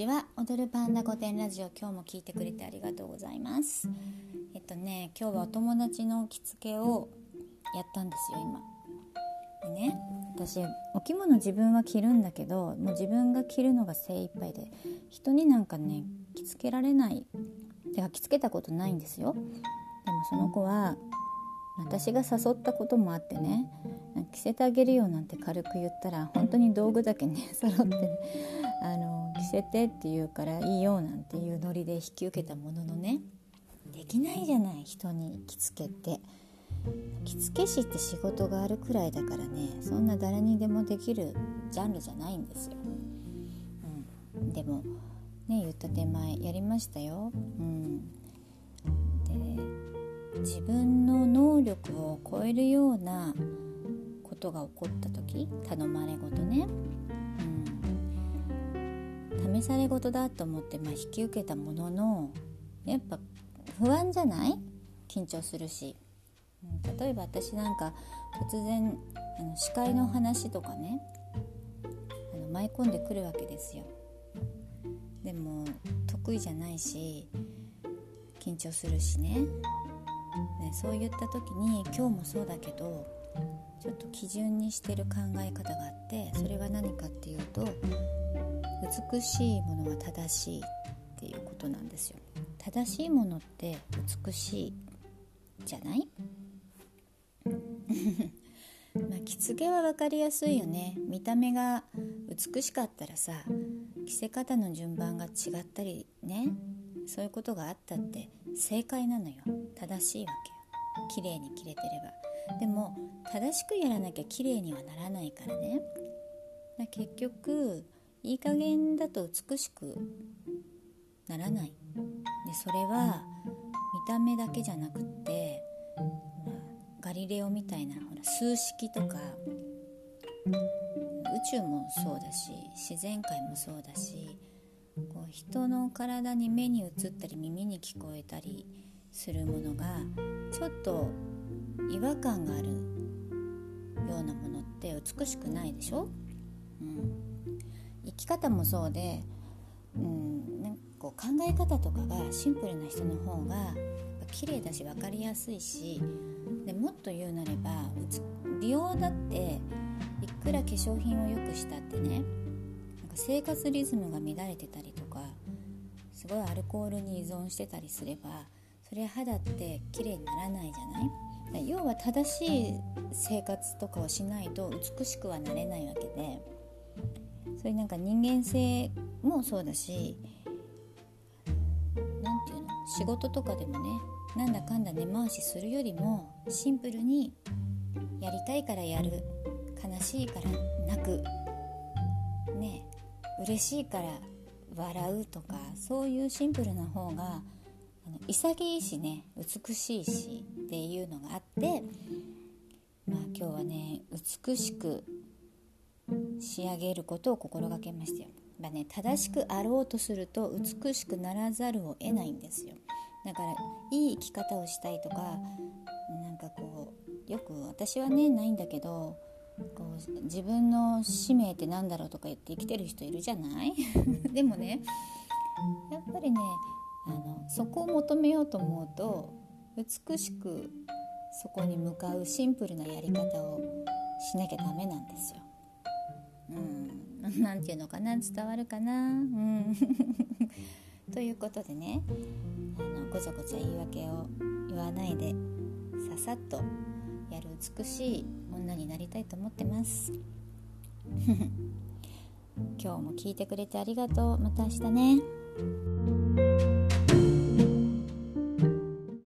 ちは。踊るパンダ御殿ラジオ今日も聞いてくれてありがとうございます。えっとね今日はお友達の着付けをやったんですよ今。でね私お着物自分は着るんだけどもう自分が着るのが精一杯で人になんかね着付けられないてか着付けたことないんですよ。でもその子は私が誘ったこともあってね着せてあげるよなんて軽く言ったら本当に道具だけね揃ってあの着せてって言うからいいよなんていうノリで引き受けたもののねできないじゃない人に着付けって。着付け師って仕事があるくらいだからねそんな誰にでもできるジャンルじゃないんですよ、うん、でもね言った手前やりましたよ、うん、自分の能力を超えるようなことが起こった時頼まれごとね、うん、試されごとだと思って、まあ、引き受けたもののやっぱ不安じゃない？緊張するし、うん、例えば私なんか突然あの司会の話とかねあの舞い込んでくるわけですよ。でも得意じゃないし緊張するしね。ねそういった時に今日もそうだけどちょっと基準にしてる考え方があってそれは何かっていうと美しいものは正しいっていうことなんですよ。正しいものって美しいじゃない？まあ着付けは分かりやすいよね。見た目が美しかったらさ着せ方の順番が違ったりねそういうことがあったって正解なのよ。正しいわけよ。綺麗に着れてれば。でも正しくやらなきゃ綺麗にはならないからね。だ結局いい加減だと美しくならない。でそれは見た目だけじゃなくって、ガリレオみたいなほら数式とか宇宙もそうだし自然界もそうだし人の体に目に映ったり耳に聞こえたりするものがちょっと違和感があるようなものって美しくないでしょ、うん、生き方もそうで、うん、なんかこう考え方とかがシンプルな人の方が綺麗だし分かりやすいしでもっと言うなれば美容だっていくら化粧品を良くしたってね生活リズムが乱れてたりとかごいアルコールに依存してたりすればそれ肌って綺麗にならないじゃない？要は正しい生活とかをしないと美しくはなれないわけでそういうなんか人間性もそうだし何て言うの？仕事とかでもねなんだかんだ根回しするよりもシンプルにやりたいからやる悲しいから泣くね嬉しいから笑うとかそういうシンプルな方があの潔いしね美しいしっていうのがあってまあ今日はね美しく仕上げることを心がけましたよ。まあね、正しくあろうとすると美しくならざるを得ないんですよだからいい生き方をしたいとかなんかこうよく私はねないんだけどこう自分の使命って何だろうとか言って生きてる人いるじゃない？でもねやっぱりねあのそこを求めようと思うと美しくそこに向かうシンプルなやり方をしなきゃダメなんですよ。うん、なんていうのかな？伝わるかな、うん、ということでねあのごちゃごちゃ言い訳を言わないでささっとやる美しい女になりたいと思ってます。今日も聞いてくれてありがとうまた明日ね。